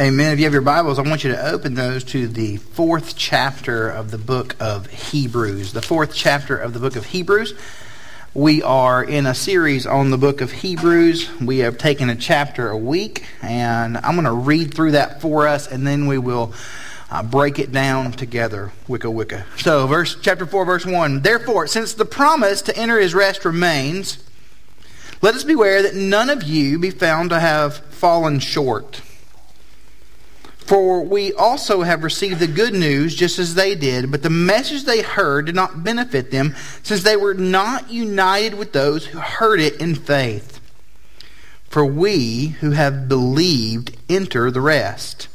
Amen. If you have your Bibles, I want you to open those to the fourth chapter of the book of Hebrews. The fourth chapter of the book of Hebrews. We are in a series on the book of Hebrews. We have taken a chapter a week, and I'm going to read through that for us, and then we will uh, break it down together. Wicca, wicca. So, verse chapter 4, verse 1. Therefore, since the promise to enter his rest remains, let us beware that none of you be found to have fallen short. For we also have received the good news just as they did, but the message they heard did not benefit them, since they were not united with those who heard it in faith. For we who have believed enter the rest,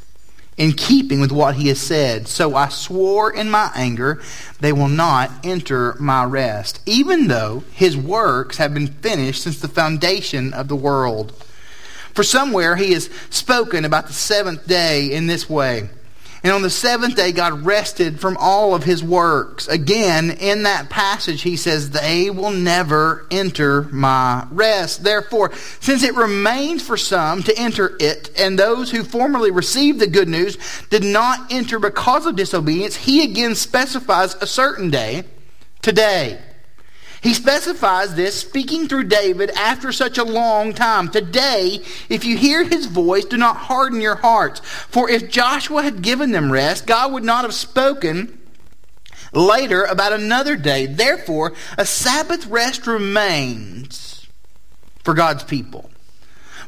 in keeping with what he has said. So I swore in my anger, they will not enter my rest, even though his works have been finished since the foundation of the world. For somewhere he has spoken about the seventh day in this way. And on the seventh day, God rested from all of his works. Again, in that passage, he says, They will never enter my rest. Therefore, since it remains for some to enter it, and those who formerly received the good news did not enter because of disobedience, he again specifies a certain day, today. He specifies this, speaking through David after such a long time. Today, if you hear his voice, do not harden your hearts. For if Joshua had given them rest, God would not have spoken later about another day. Therefore, a Sabbath rest remains for God's people.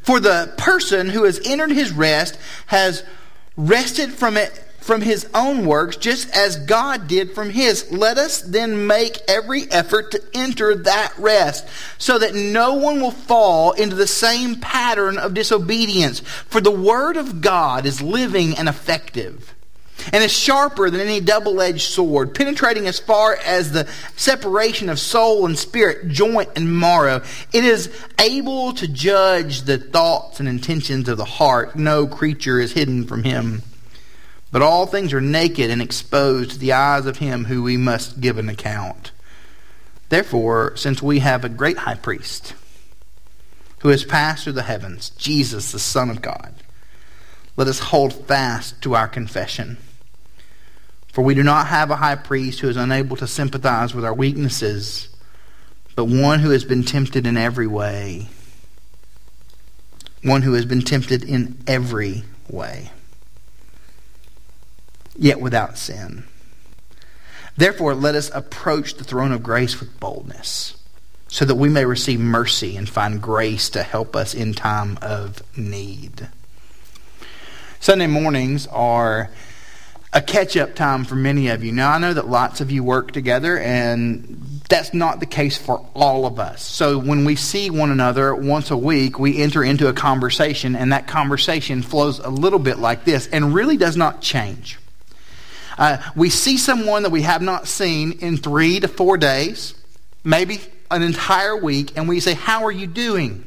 For the person who has entered his rest has rested from it from his own works, just as God did from his. Let us then make every effort to enter that rest, so that no one will fall into the same pattern of disobedience. For the word of God is living and effective, and is sharper than any double edged sword, penetrating as far as the separation of soul and spirit, joint and marrow. It is able to judge the thoughts and intentions of the heart. No creature is hidden from him. But all things are naked and exposed to the eyes of him who we must give an account. Therefore, since we have a great high priest who has passed through the heavens, Jesus, the Son of God, let us hold fast to our confession. For we do not have a high priest who is unable to sympathize with our weaknesses, but one who has been tempted in every way. One who has been tempted in every way yet without sin. Therefore, let us approach the throne of grace with boldness, so that we may receive mercy and find grace to help us in time of need. Sunday mornings are a catch up time for many of you. Now, I know that lots of you work together, and that's not the case for all of us. So, when we see one another once a week, we enter into a conversation, and that conversation flows a little bit like this and really does not change. Uh, we see someone that we have not seen in three to four days, maybe an entire week, and we say, How are you doing?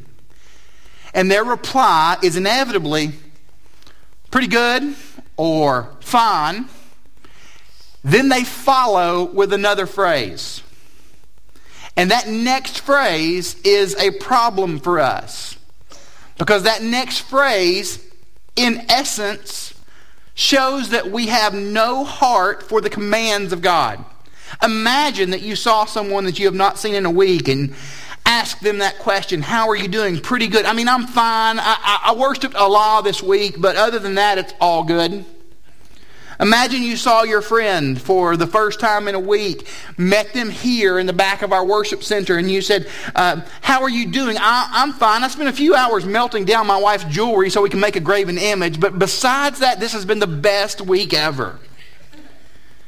And their reply is inevitably pretty good or fine. Then they follow with another phrase. And that next phrase is a problem for us. Because that next phrase, in essence, shows that we have no heart for the commands of God. Imagine that you saw someone that you have not seen in a week and ask them that question How are you doing? Pretty good. I mean, I'm fine. I, I, I worshiped Allah this week, but other than that, it's all good. Imagine you saw your friend for the first time in a week, met them here in the back of our worship center, and you said, uh, How are you doing? I, am fine. I spent a few hours melting down my wife's jewelry so we can make a graven image, but besides that, this has been the best week ever.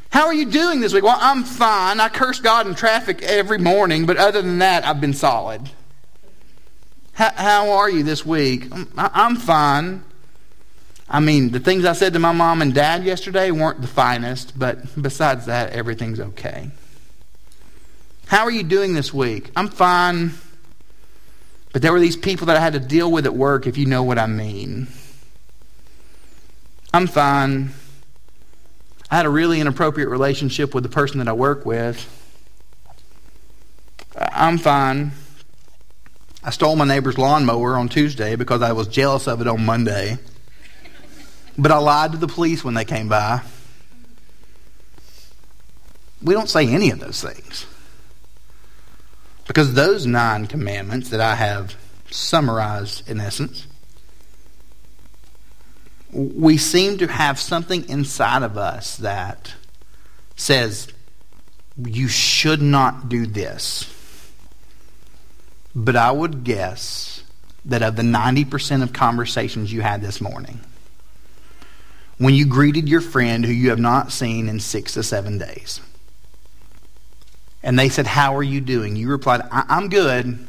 How are you doing this week? Well, I'm fine. I curse God in traffic every morning, but other than that, I've been solid. How, how are you this week? I'm fine. I mean, the things I said to my mom and dad yesterday weren't the finest, but besides that, everything's okay. How are you doing this week? I'm fine. But there were these people that I had to deal with at work, if you know what I mean. I'm fine. I had a really inappropriate relationship with the person that I work with. I'm fine. I stole my neighbor's lawnmower on Tuesday because I was jealous of it on Monday. But I lied to the police when they came by. We don't say any of those things. Because those nine commandments that I have summarized in essence, we seem to have something inside of us that says, you should not do this. But I would guess that of the 90% of conversations you had this morning, when you greeted your friend who you have not seen in six to seven days, and they said, How are you doing? You replied, I'm good.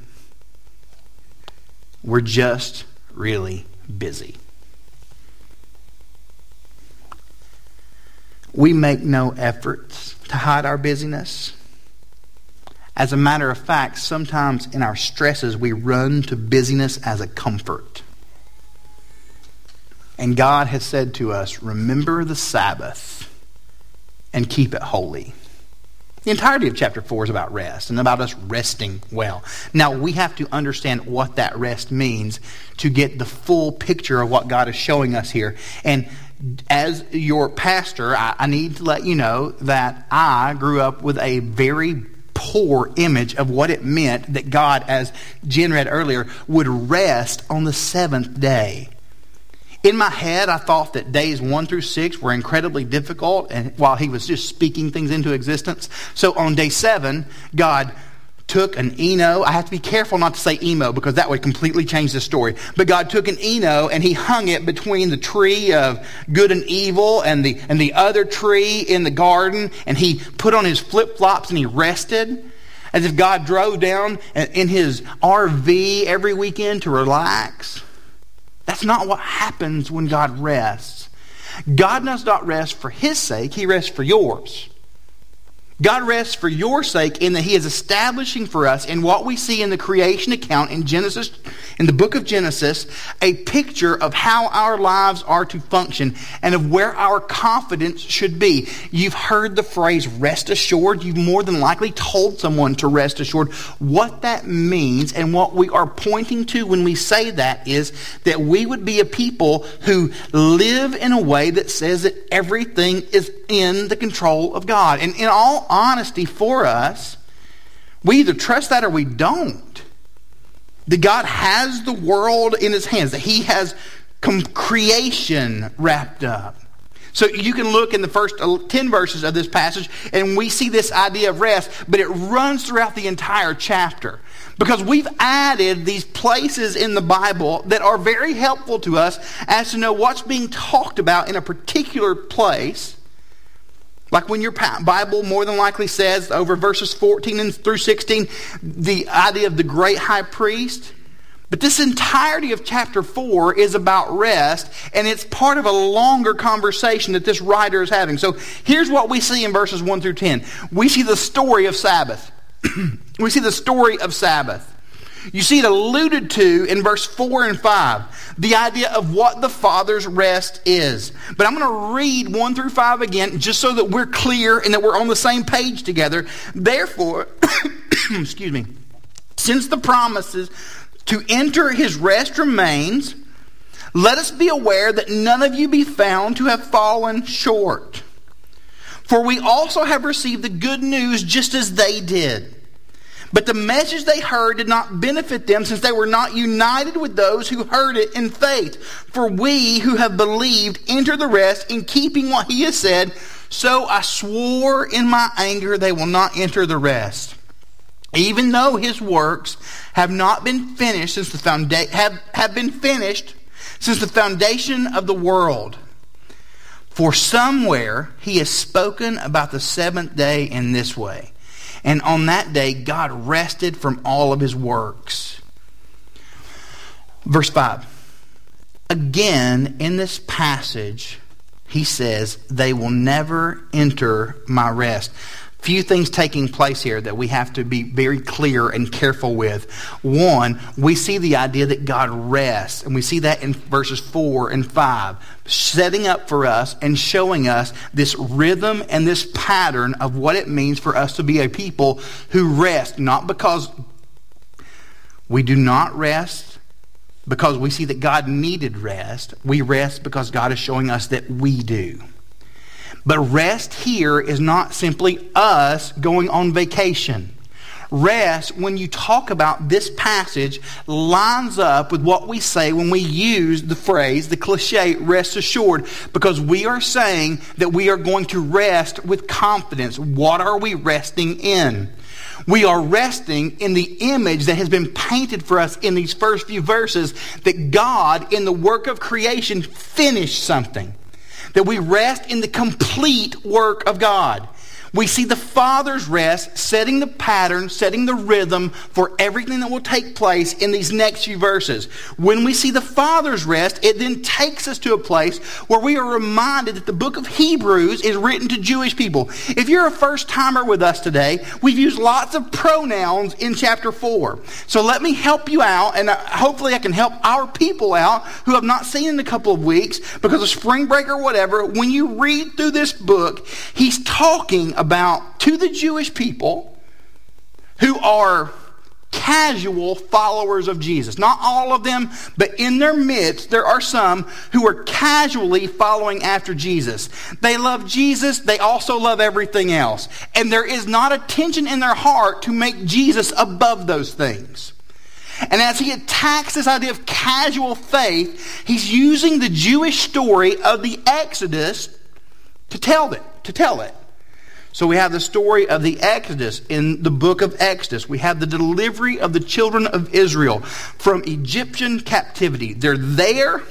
We're just really busy. We make no efforts to hide our busyness. As a matter of fact, sometimes in our stresses, we run to busyness as a comfort. And God has said to us, Remember the Sabbath and keep it holy. The entirety of chapter 4 is about rest and about us resting well. Now, we have to understand what that rest means to get the full picture of what God is showing us here. And as your pastor, I, I need to let you know that I grew up with a very poor image of what it meant that God, as Jen read earlier, would rest on the seventh day. In my head, I thought that days one through six were incredibly difficult, and while he was just speaking things into existence. So on day seven, God took an Eno. I have to be careful not to say emo because that would completely change the story. But God took an Eno and he hung it between the tree of good and evil and the, and the other tree in the garden. And he put on his flip flops and he rested as if God drove down in his RV every weekend to relax. That's not what happens when God rests. God does not rest for his sake, he rests for yours. God rests for your sake in that He is establishing for us in what we see in the creation account in Genesis, in the book of Genesis, a picture of how our lives are to function and of where our confidence should be. You've heard the phrase rest assured. You've more than likely told someone to rest assured. What that means and what we are pointing to when we say that is that we would be a people who live in a way that says that everything is in the control of God. And in all honesty for us, we either trust that or we don't. That God has the world in his hands, that he has creation wrapped up. So you can look in the first uh, 10 verses of this passage and we see this idea of rest, but it runs throughout the entire chapter. Because we've added these places in the Bible that are very helpful to us as to know what's being talked about in a particular place like when your Bible more than likely says over verses 14 and through 16, the idea of the great high priest. But this entirety of chapter 4 is about rest, and it's part of a longer conversation that this writer is having. So here's what we see in verses 1 through 10. We see the story of Sabbath. we see the story of Sabbath. You see it alluded to in verse 4 and 5, the idea of what the Father's rest is. But I'm going to read 1 through 5 again just so that we're clear and that we're on the same page together. Therefore, excuse me, since the promises to enter his rest remains, let us be aware that none of you be found to have fallen short. For we also have received the good news just as they did. But the message they heard did not benefit them since they were not united with those who heard it in faith. For we who have believed enter the rest in keeping what he has said. So I swore in my anger they will not enter the rest. Even though his works have not been finished since the founda- have, have been finished since the foundation of the world. For somewhere he has spoken about the seventh day in this way. And on that day, God rested from all of his works. Verse 5. Again, in this passage, he says, They will never enter my rest few things taking place here that we have to be very clear and careful with. One, we see the idea that God rests, and we see that in verses 4 and 5, setting up for us and showing us this rhythm and this pattern of what it means for us to be a people who rest, not because we do not rest because we see that God needed rest. We rest because God is showing us that we do. But rest here is not simply us going on vacation. Rest, when you talk about this passage, lines up with what we say when we use the phrase, the cliche, rest assured, because we are saying that we are going to rest with confidence. What are we resting in? We are resting in the image that has been painted for us in these first few verses that God, in the work of creation, finished something. That we rest in the complete work of God. We see the Father's rest setting the pattern, setting the rhythm for everything that will take place in these next few verses. When we see the Father's rest, it then takes us to a place where we are reminded that the book of Hebrews is written to Jewish people. If you're a first timer with us today, we've used lots of pronouns in chapter 4. So let me help you out, and hopefully I can help our people out who have not seen in a couple of weeks because of spring break or whatever. When you read through this book, he's talking about to the Jewish people who are casual followers of Jesus. Not all of them, but in their midst, there are some who are casually following after Jesus. They love Jesus, they also love everything else. And there is not a tension in their heart to make Jesus above those things. And as he attacks this idea of casual faith, he's using the Jewish story of the Exodus to tell it, to tell it. So we have the story of the Exodus in the book of Exodus. We have the delivery of the children of Israel from Egyptian captivity. They're there.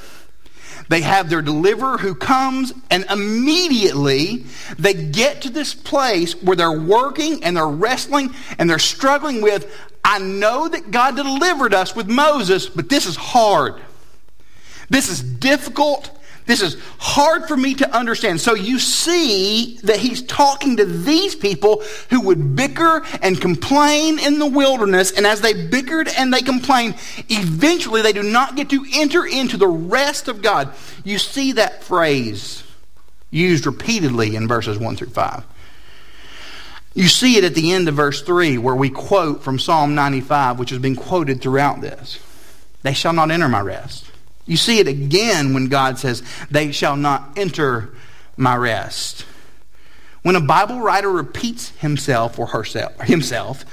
They have their deliverer who comes, and immediately they get to this place where they're working and they're wrestling and they're struggling with, I know that God delivered us with Moses, but this is hard. This is difficult. This is hard for me to understand. So you see that he's talking to these people who would bicker and complain in the wilderness. And as they bickered and they complained, eventually they do not get to enter into the rest of God. You see that phrase used repeatedly in verses 1 through 5. You see it at the end of verse 3 where we quote from Psalm 95, which has been quoted throughout this. They shall not enter my rest. You see it again when God says, They shall not enter my rest. When a Bible writer repeats himself or herself, himself,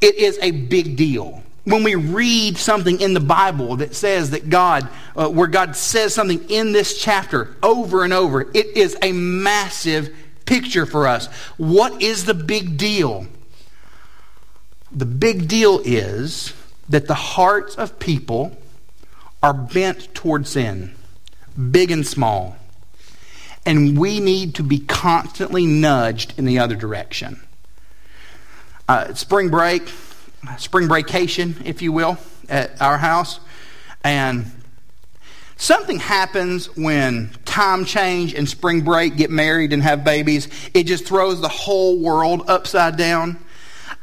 it is a big deal. When we read something in the Bible that says that God, uh, where God says something in this chapter over and over, it is a massive picture for us. What is the big deal? The big deal is that the hearts of people are bent toward sin, big and small. And we need to be constantly nudged in the other direction. Uh, spring break, spring breakation, if you will, at our house. And something happens when time change and spring break get married and have babies. It just throws the whole world upside down.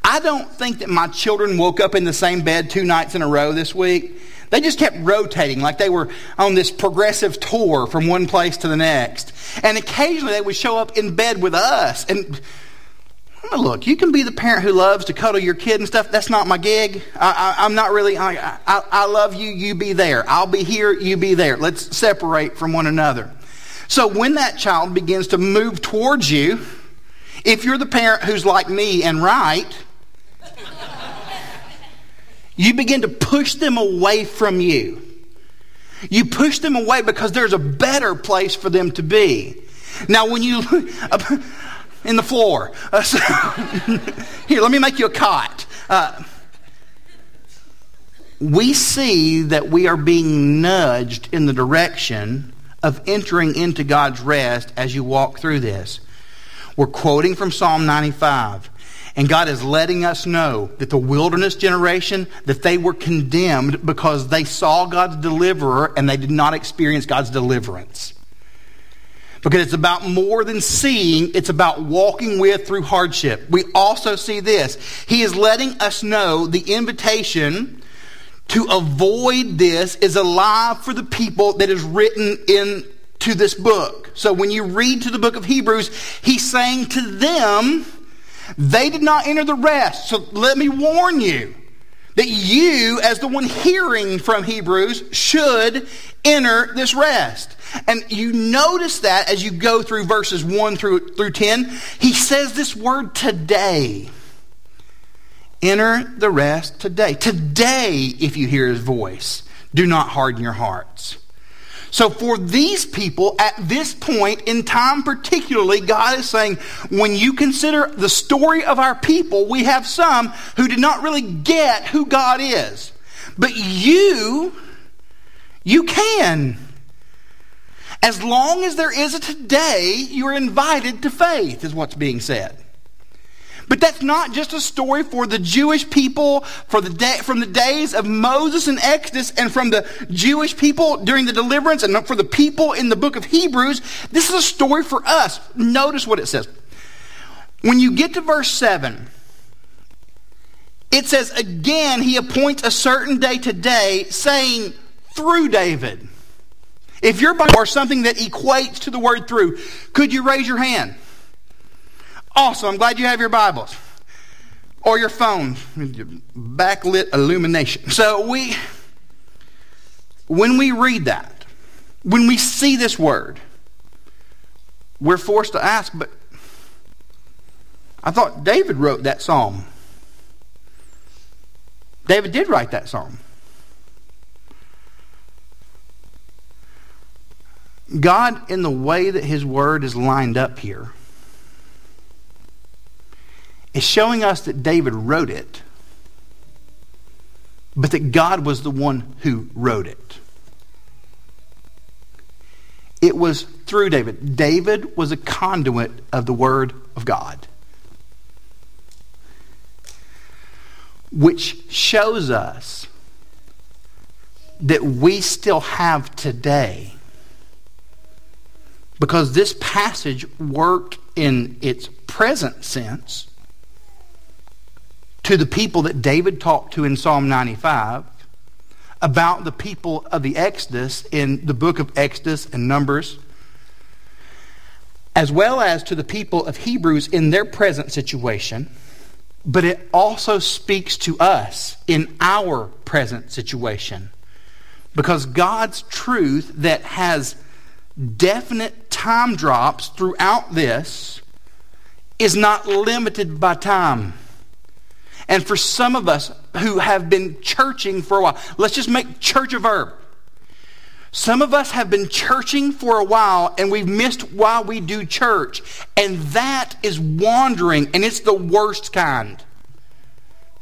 I don't think that my children woke up in the same bed two nights in a row this week. They just kept rotating like they were on this progressive tour from one place to the next. And occasionally they would show up in bed with us. And look, you can be the parent who loves to cuddle your kid and stuff. That's not my gig. I, am not really, I, I, I love you, you be there. I'll be here, you be there. Let's separate from one another. So when that child begins to move towards you, if you're the parent who's like me and right, you begin to push them away from you. You push them away because there's a better place for them to be. Now, when you, in the floor, uh, so, here, let me make you a cot. Uh, we see that we are being nudged in the direction of entering into God's rest as you walk through this. We're quoting from Psalm 95. And God is letting us know that the wilderness generation, that they were condemned because they saw God's deliverer and they did not experience God's deliverance. Because it's about more than seeing, it's about walking with through hardship. We also see this. He is letting us know the invitation to avoid this is alive for the people that is written in to this book. So when you read to the book of Hebrews, he's saying to them, they did not enter the rest. So let me warn you that you, as the one hearing from Hebrews, should enter this rest. And you notice that as you go through verses 1 through, through 10, he says this word today. Enter the rest today. Today, if you hear his voice, do not harden your hearts. So, for these people at this point in time, particularly, God is saying, when you consider the story of our people, we have some who did not really get who God is. But you, you can. As long as there is a today, you're invited to faith, is what's being said. But that's not just a story for the Jewish people for the day, from the days of Moses and Exodus and from the Jewish people during the deliverance and for the people in the book of Hebrews. This is a story for us. Notice what it says. When you get to verse 7, it says, Again, he appoints a certain day today, saying, through David. If you're or something that equates to the word through, could you raise your hand? Awesome. I'm glad you have your Bibles or your phone, with your backlit illumination. So we, when we read that, when we see this word, we're forced to ask, but I thought David wrote that psalm. David did write that psalm. God, in the way that his word is lined up here, is showing us that David wrote it, but that God was the one who wrote it. It was through David. David was a conduit of the Word of God, which shows us that we still have today. Because this passage worked in its present sense to the people that David talked to in Psalm 95 about the people of the Exodus in the book of Exodus and Numbers, as well as to the people of Hebrews in their present situation. But it also speaks to us in our present situation. Because God's truth that has definite time drops throughout this is not limited by time. And for some of us who have been churching for a while, let's just make church a verb. Some of us have been churching for a while and we've missed why we do church. And that is wandering, and it's the worst kind.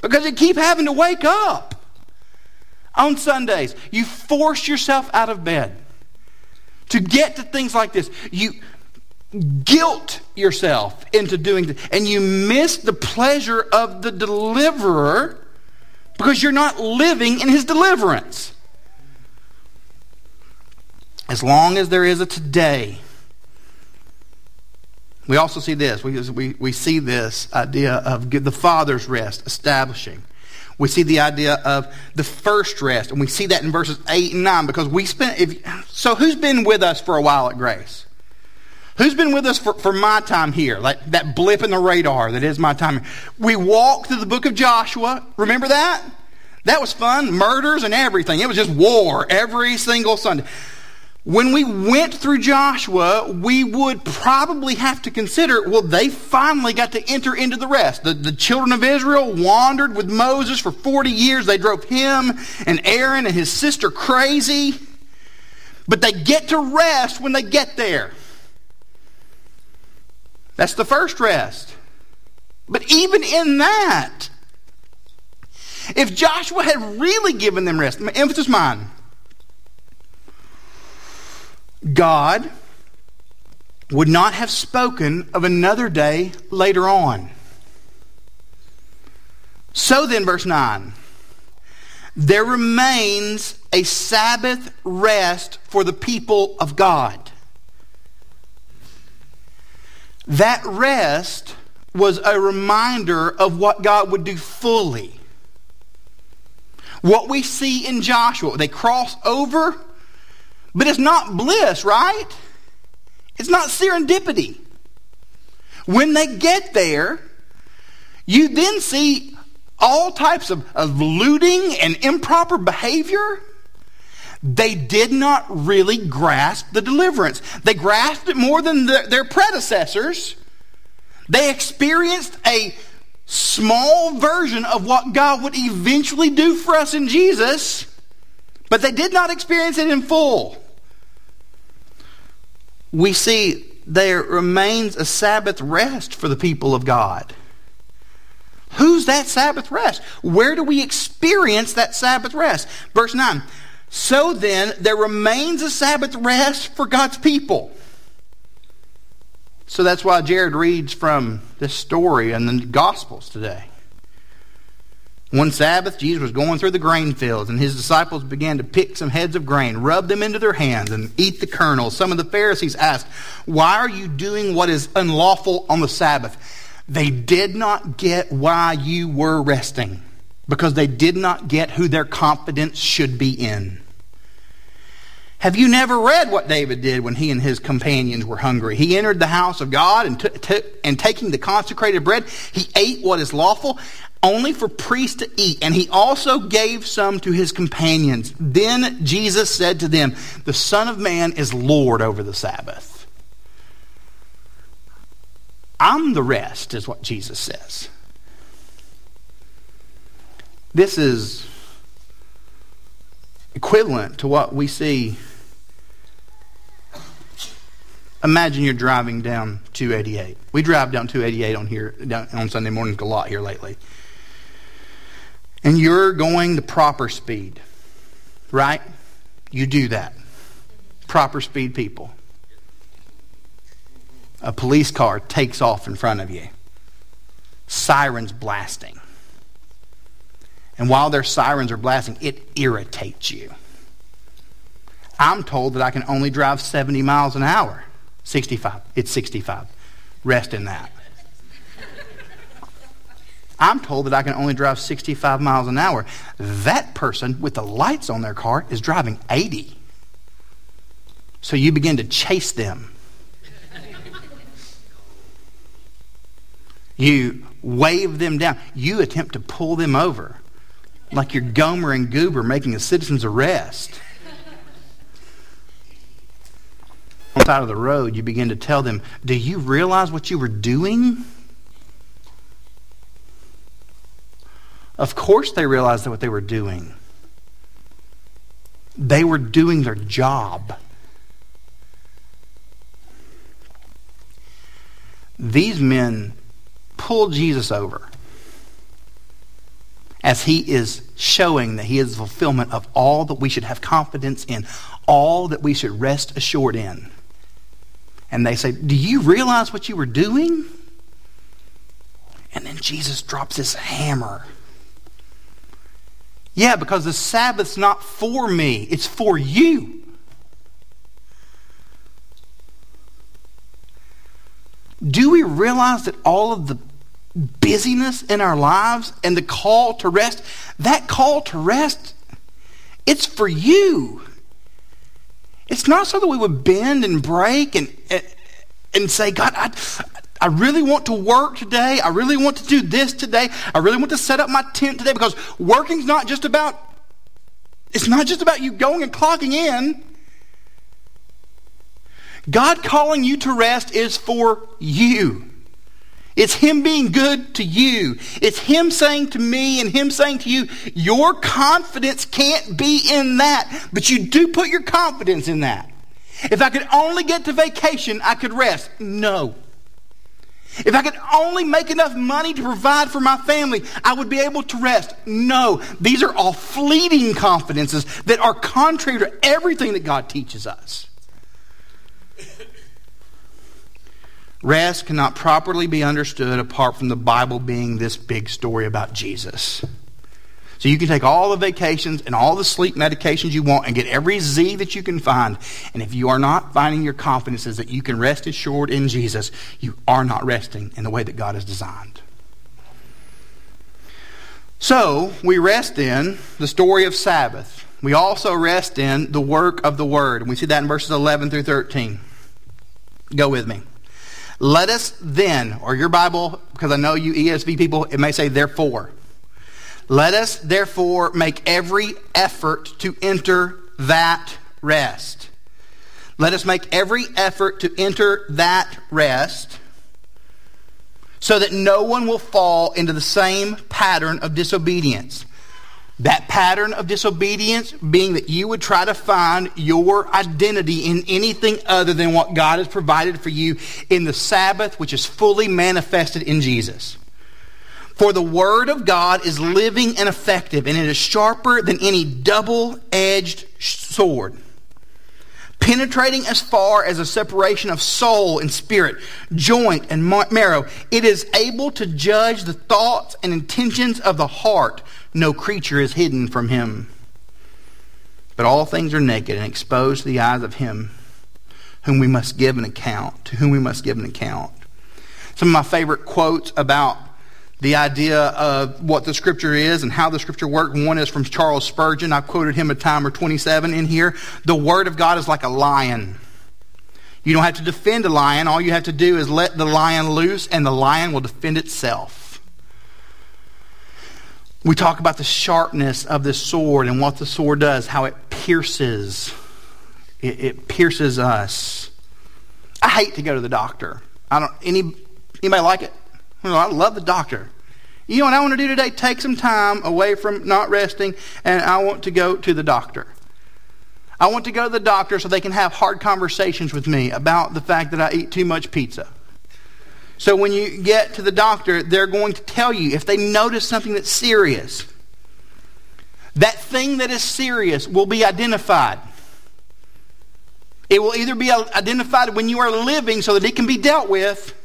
Because you keep having to wake up on Sundays. You force yourself out of bed to get to things like this. You guilt yourself into doing it, and you miss the pleasure of the deliverer because you're not living in his deliverance. As long as there is a today, we also see this. We, we, we see this idea of the Father's rest establishing. We see the idea of the first rest, and we see that in verses 8 and 9 because we spent. If, so, who's been with us for a while at Grace? Who's been with us for, for my time here? Like that blip in the radar that is my time. We walked through the book of Joshua. Remember that? That was fun. Murders and everything. It was just war every single Sunday. When we went through Joshua, we would probably have to consider well, they finally got to enter into the rest. The, the children of Israel wandered with Moses for 40 years. They drove him and Aaron and his sister crazy. But they get to rest when they get there. That's the first rest. But even in that, if Joshua had really given them rest, emphasis mine, God would not have spoken of another day later on. So then, verse 9, there remains a Sabbath rest for the people of God. That rest was a reminder of what God would do fully. What we see in Joshua, they cross over, but it's not bliss, right? It's not serendipity. When they get there, you then see all types of, of looting and improper behavior, they did not really grasp the deliverance. They grasped it more than the, their predecessors. They experienced a small version of what God would eventually do for us in Jesus, but they did not experience it in full. We see there remains a Sabbath rest for the people of God. Who's that Sabbath rest? Where do we experience that Sabbath rest? Verse 9. So then, there remains a Sabbath rest for God's people. So that's why Jared reads from this story in the Gospels today. One Sabbath, Jesus was going through the grain fields, and his disciples began to pick some heads of grain, rub them into their hands, and eat the kernels. Some of the Pharisees asked, Why are you doing what is unlawful on the Sabbath? They did not get why you were resting, because they did not get who their confidence should be in. Have you never read what David did when he and his companions were hungry? He entered the house of God and, t- t- and taking the consecrated bread, he ate what is lawful only for priests to eat, and he also gave some to his companions. Then Jesus said to them, The Son of Man is Lord over the Sabbath. I'm the rest, is what Jesus says. This is equivalent to what we see Imagine you're driving down 288. We drive down 288 on here down, on Sunday mornings a lot here lately. And you're going the proper speed, right? You do that. Proper speed people. A police car takes off in front of you. Sirens blasting. And while their sirens are blasting, it irritates you. I'm told that I can only drive 70 miles an hour. 65. It's 65. Rest in that. I'm told that I can only drive 65 miles an hour. That person with the lights on their car is driving 80. So you begin to chase them. You wave them down. You attempt to pull them over like you're Gomer and Goober making a citizen's arrest. on side of the road, you begin to tell them, Do you realize what you were doing? Of course, they realized what they were doing. They were doing their job. These men pulled Jesus over as he is showing that he is the fulfillment of all that we should have confidence in, all that we should rest assured in and they say, Do you realize what you were doing? And then Jesus drops this hammer. Yeah, because the Sabbath's not for me, it's for you. Do we realize that all of the busyness in our lives and the call to rest, that call to rest, it's for you. It's not so that we would bend and break and, and say, God, I, I really want to work today. I really want to do this today. I really want to set up my tent today because working's not just about, it's not just about you going and clocking in. God calling you to rest is for you. It's Him being good to you. It's Him saying to me and Him saying to you, your confidence can't be in that, but you do put your confidence in that. If I could only get to vacation, I could rest. No. If I could only make enough money to provide for my family, I would be able to rest. No. These are all fleeting confidences that are contrary to everything that God teaches us. Rest cannot properly be understood apart from the Bible being this big story about Jesus. So you can take all the vacations and all the sleep medications you want and get every Z that you can find. And if you are not finding your confidences that you can rest assured in Jesus, you are not resting in the way that God has designed. So we rest in the story of Sabbath. We also rest in the work of the Word. And we see that in verses 11 through 13. Go with me. Let us then, or your Bible, because I know you ESV people, it may say therefore. Let us therefore make every effort to enter that rest. Let us make every effort to enter that rest so that no one will fall into the same pattern of disobedience. That pattern of disobedience being that you would try to find your identity in anything other than what God has provided for you in the Sabbath, which is fully manifested in Jesus. For the Word of God is living and effective, and it is sharper than any double edged sword, penetrating as far as a separation of soul and spirit, joint and marrow. It is able to judge the thoughts and intentions of the heart. No creature is hidden from Him. But all things are naked and exposed to the eyes of Him whom we must give an account, to whom we must give an account. Some of my favorite quotes about the idea of what the scripture is and how the scripture works. One is from Charles Spurgeon. I've quoted him a time or 27 in here. The word of God is like a lion. You don't have to defend a lion. All you have to do is let the lion loose, and the lion will defend itself. We talk about the sharpness of this sword and what the sword does, how it pierces. It, it pierces us. I hate to go to the doctor. I don't. Any anybody like it? Well, I love the doctor. You know what I want to do today? Take some time away from not resting, and I want to go to the doctor. I want to go to the doctor so they can have hard conversations with me about the fact that I eat too much pizza. So when you get to the doctor, they're going to tell you if they notice something that's serious. That thing that is serious will be identified. It will either be identified when you are living so that it can be dealt with,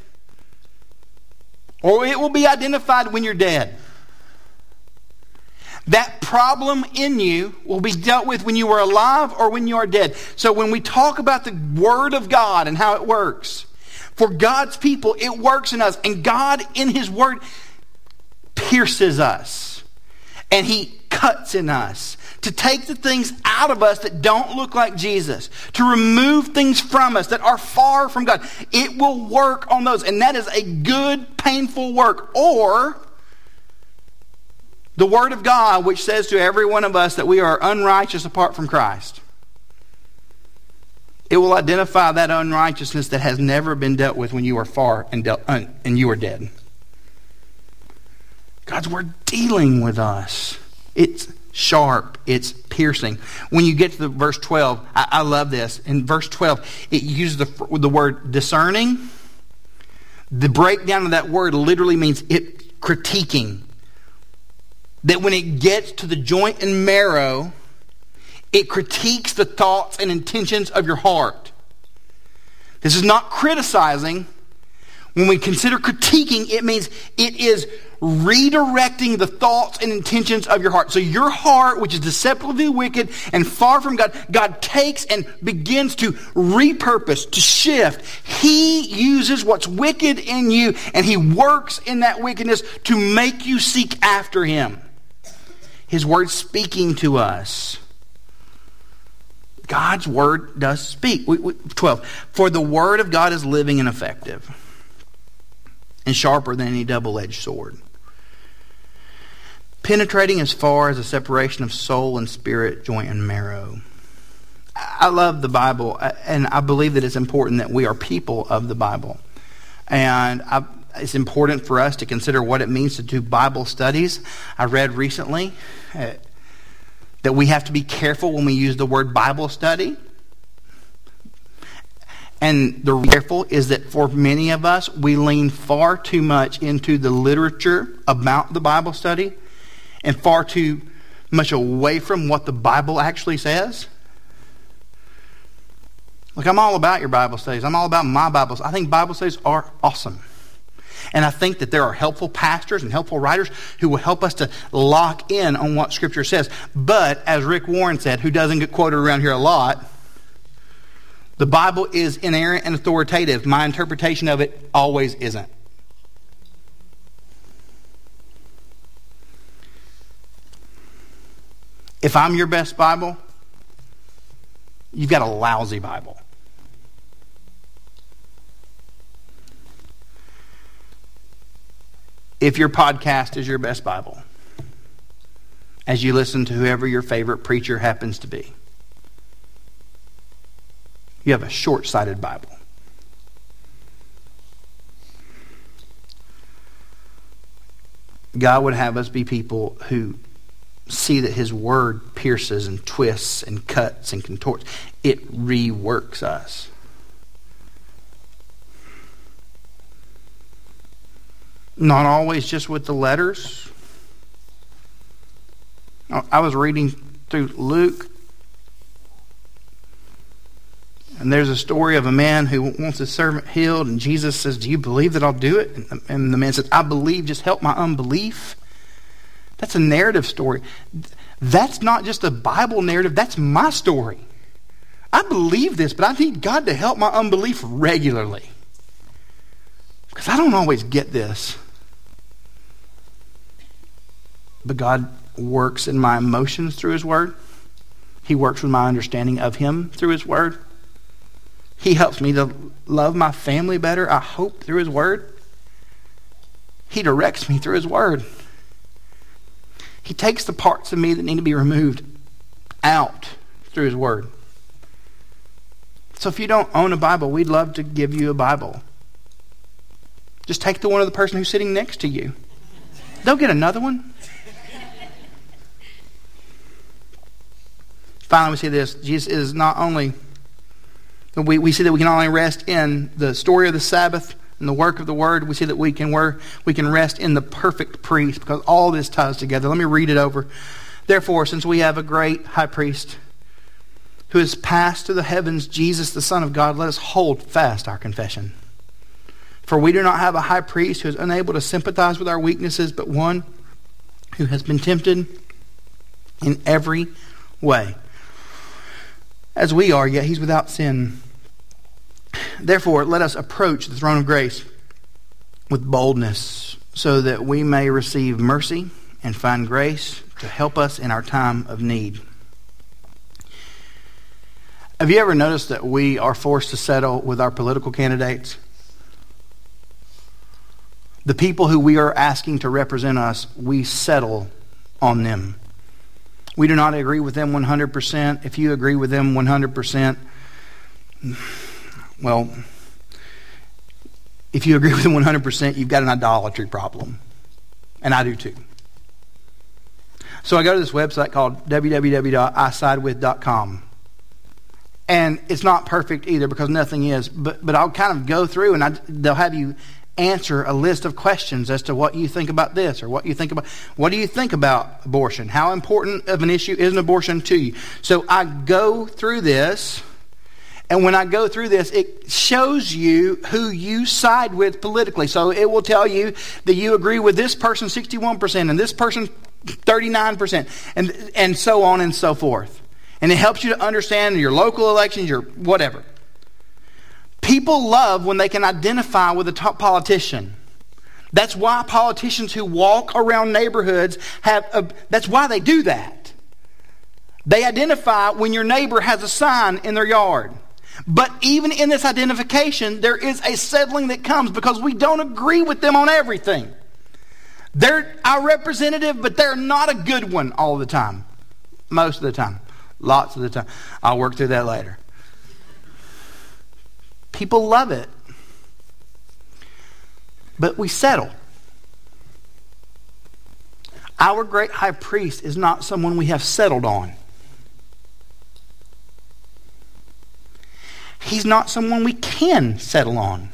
or it will be identified when you're dead. That problem in you will be dealt with when you are alive or when you are dead. So when we talk about the Word of God and how it works, for God's people, it works in us. And God, in His Word, pierces us. And He cuts in us to take the things out of us that don't look like Jesus, to remove things from us that are far from God. It will work on those, and that is a good, painful work. Or the Word of God, which says to every one of us that we are unrighteous apart from Christ. It will identify that unrighteousness that has never been dealt with when you are far and, dealt, and you are dead. God's Word dealing with us. It's sharp, it's piercing. When you get to the verse 12, I, I love this. In verse 12, it uses the, the word discerning. The breakdown of that word literally means it critiquing. That when it gets to the joint and marrow, it critiques the thoughts and intentions of your heart. This is not criticizing. When we consider critiquing, it means it is redirecting the thoughts and intentions of your heart. So your heart, which is deceptively wicked and far from God, God takes and begins to repurpose, to shift. He uses what's wicked in you and he works in that wickedness to make you seek after him. His word speaking to us. God's word does speak. 12. For the word of God is living and effective and sharper than any double edged sword penetrating as far as a separation of soul and spirit, joint and marrow. I love the Bible, and I believe that it's important that we are people of the Bible. And I, it's important for us to consider what it means to do Bible studies. I read recently uh, that we have to be careful when we use the word Bible study. And the careful is that for many of us, we lean far too much into the literature about the Bible study and far too much away from what the Bible actually says. Look, I'm all about your Bible studies. I'm all about my Bibles. I think Bible studies are awesome. And I think that there are helpful pastors and helpful writers who will help us to lock in on what Scripture says. But, as Rick Warren said, who doesn't get quoted around here a lot, the Bible is inerrant and authoritative. My interpretation of it always isn't. If I'm your best Bible, you've got a lousy Bible. If your podcast is your best Bible, as you listen to whoever your favorite preacher happens to be. You have a short sighted Bible. God would have us be people who see that His Word pierces and twists and cuts and contorts. It reworks us. Not always just with the letters. I was reading through Luke, and there's a story of a man who wants his servant healed, and Jesus says, Do you believe that I'll do it? And the man says, I believe, just help my unbelief. That's a narrative story. That's not just a Bible narrative, that's my story. I believe this, but I need God to help my unbelief regularly. Because I don't always get this. But God works in my emotions through His Word. He works with my understanding of Him through His Word. He helps me to love my family better, I hope, through His Word. He directs me through His Word. He takes the parts of me that need to be removed out through His Word. So if you don't own a Bible, we'd love to give you a Bible. Just take the one of the person who's sitting next to you. They'll get another one. Finally, we see this. Jesus is not only, we, we see that we can only rest in the story of the Sabbath and the work of the Word. We see that we can, work, we can rest in the perfect priest because all this ties together. Let me read it over. Therefore, since we have a great high priest who has passed to the heavens, Jesus, the Son of God, let us hold fast our confession. For we do not have a high priest who is unable to sympathize with our weaknesses, but one who has been tempted in every way as we are, yet he's without sin. Therefore, let us approach the throne of grace with boldness so that we may receive mercy and find grace to help us in our time of need. Have you ever noticed that we are forced to settle with our political candidates? The people who we are asking to represent us, we settle on them. We do not agree with them 100%. If you agree with them 100%, well, if you agree with them 100%, you've got an idolatry problem. And I do too. So I go to this website called www.isidewith.com. And it's not perfect either because nothing is, but, but I'll kind of go through and I, they'll have you answer a list of questions as to what you think about this or what you think about what do you think about abortion? How important of an issue is an abortion to you? So i go through this and when i go through this it shows you who you side with politically. So it will tell you that you agree with this person 61% and this person 39% and and so on and so forth. And it helps you to understand your local elections your whatever People love when they can identify with a top politician. That's why politicians who walk around neighborhoods have, a, that's why they do that. They identify when your neighbor has a sign in their yard. But even in this identification, there is a settling that comes because we don't agree with them on everything. They're our representative, but they're not a good one all the time. Most of the time. Lots of the time. I'll work through that later. People love it. But we settle. Our great high priest is not someone we have settled on. He's not someone we can settle on.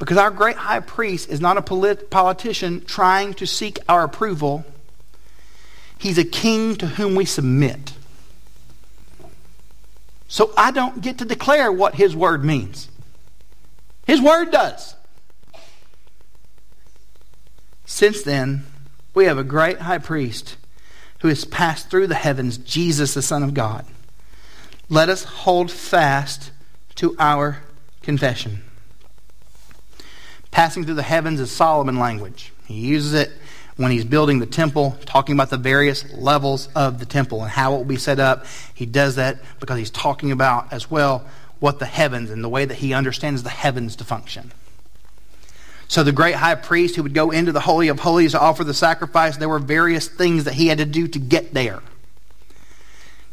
Because our great high priest is not a polit- politician trying to seek our approval. He's a king to whom we submit. So I don't get to declare what His Word means. His Word does. Since then, we have a great high priest who has passed through the heavens, Jesus, the Son of God. Let us hold fast to our confession. Passing through the heavens is Solomon language. He uses it when he's building the temple, talking about the various levels of the temple and how it will be set up. He does that because he's talking about as well what the heavens and the way that he understands the heavens to function. So the great high priest who would go into the Holy of Holies to offer the sacrifice, there were various things that he had to do to get there.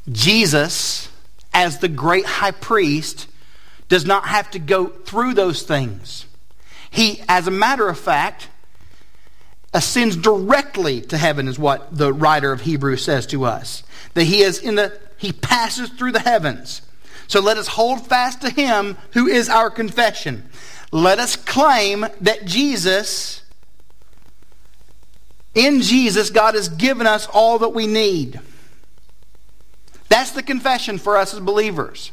Jesus, as the great high priest, does not have to go through those things. He, as a matter of fact, ascends directly to heaven, is what the writer of Hebrews says to us. That he is in the he passes through the heavens. So let us hold fast to him who is our confession. Let us claim that Jesus, in Jesus, God has given us all that we need. That's the confession for us as believers.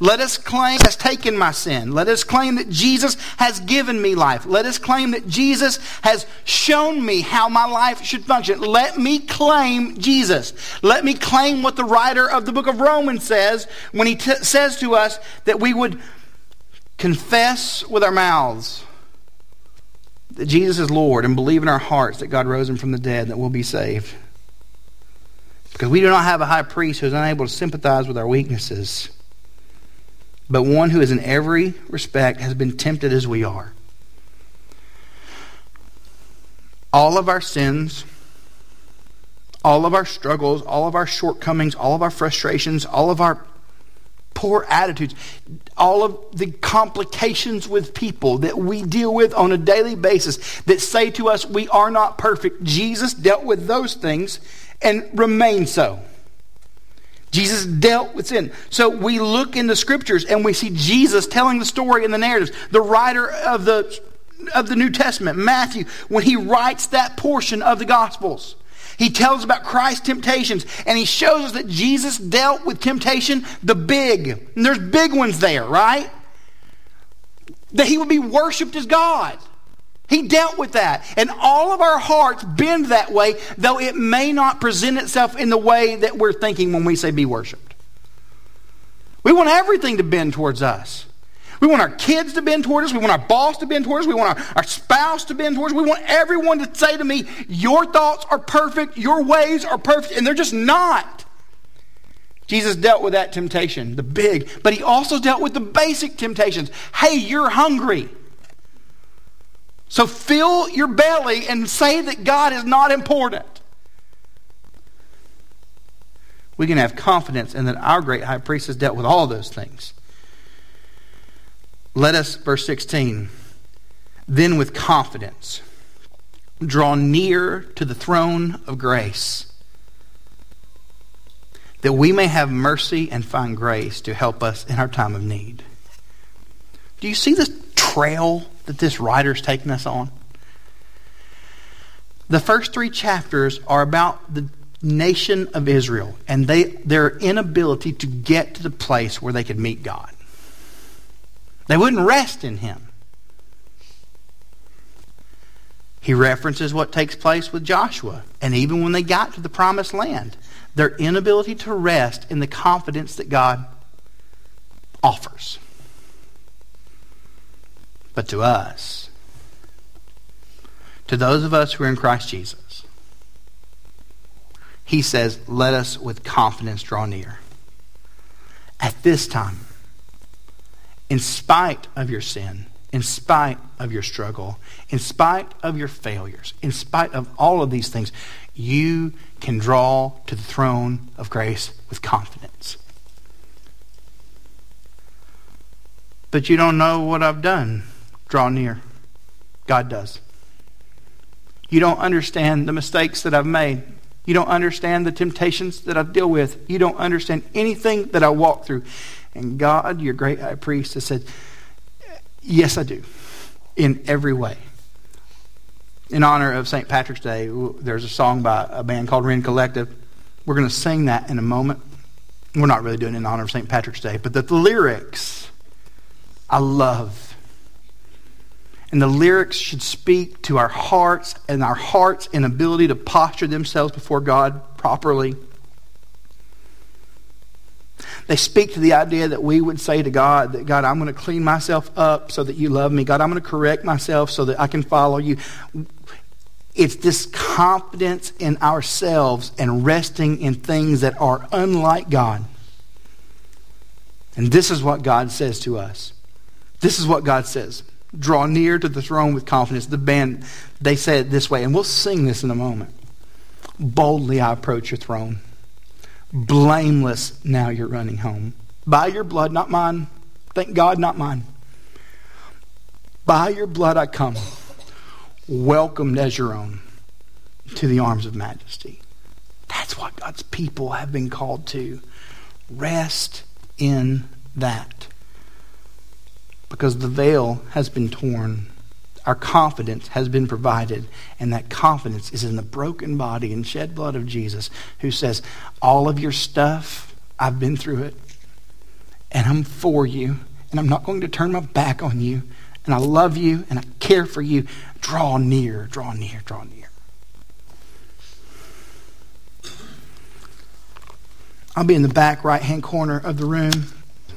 Let us claim has taken my sin. Let us claim that Jesus has given me life. Let us claim that Jesus has shown me how my life should function. Let me claim Jesus. Let me claim what the writer of the book of Romans says when he t- says to us that we would confess with our mouths that Jesus is Lord and believe in our hearts that God rose him from the dead that we'll be saved. Because we do not have a high priest who is unable to sympathize with our weaknesses but one who is in every respect has been tempted as we are. All of our sins, all of our struggles, all of our shortcomings, all of our frustrations, all of our poor attitudes, all of the complications with people that we deal with on a daily basis that say to us we are not perfect. Jesus dealt with those things and remained so. Jesus dealt with sin. So we look in the scriptures and we see Jesus telling the story in the narratives. The writer of the, of the New Testament, Matthew, when he writes that portion of the Gospels, he tells about Christ's temptations and he shows us that Jesus dealt with temptation, the big. And there's big ones there, right? That he would be worshiped as God. He dealt with that. And all of our hearts bend that way, though it may not present itself in the way that we're thinking when we say be worshiped. We want everything to bend towards us. We want our kids to bend towards us. We want our boss to bend towards us. We want our, our spouse to bend towards us. We want everyone to say to me, Your thoughts are perfect. Your ways are perfect. And they're just not. Jesus dealt with that temptation, the big, but he also dealt with the basic temptations. Hey, you're hungry. So fill your belly and say that God is not important. We can have confidence in that our great high priest has dealt with all those things. Let us, verse 16, then with confidence draw near to the throne of grace, that we may have mercy and find grace to help us in our time of need. Do you see this trail that this writer's taking us on? The first three chapters are about the nation of Israel and they, their inability to get to the place where they could meet God. They wouldn't rest in Him. He references what takes place with Joshua. And even when they got to the promised land, their inability to rest in the confidence that God offers but to us, to those of us who are in Christ Jesus. He says, Let us with confidence draw near. At this time, in spite of your sin, in spite of your struggle, in spite of your failures, in spite of all of these things, you can draw to the throne of grace with confidence. But you don't know what I've done draw near. God does. You don't understand the mistakes that I've made. You don't understand the temptations that I deal with. You don't understand anything that I walk through. And God, your great high priest, has said, Yes, I do, in every way. In honor of St. Patrick's Day, there's a song by a band called Rend Collective. We're going to sing that in a moment. We're not really doing it in honor of St. Patrick's Day, but the, the lyrics I love and the lyrics should speak to our hearts and our hearts' inability to posture themselves before God properly. They speak to the idea that we would say to God that, God, I'm going to clean myself up so that you love me. God, I'm going to correct myself so that I can follow you. It's this confidence in ourselves and resting in things that are unlike God. And this is what God says to us. This is what God says. Draw near to the throne with confidence. The band, they say it this way, and we'll sing this in a moment. Boldly I approach your throne. Blameless now you're running home. By your blood, not mine. Thank God, not mine. By your blood I come, welcomed as your own to the arms of majesty. That's what God's people have been called to. Rest in that. Because the veil has been torn. Our confidence has been provided, and that confidence is in the broken body and shed blood of Jesus, who says, All of your stuff, I've been through it, and I'm for you, and I'm not going to turn my back on you, and I love you, and I care for you. Draw near, draw near, draw near. I'll be in the back right hand corner of the room.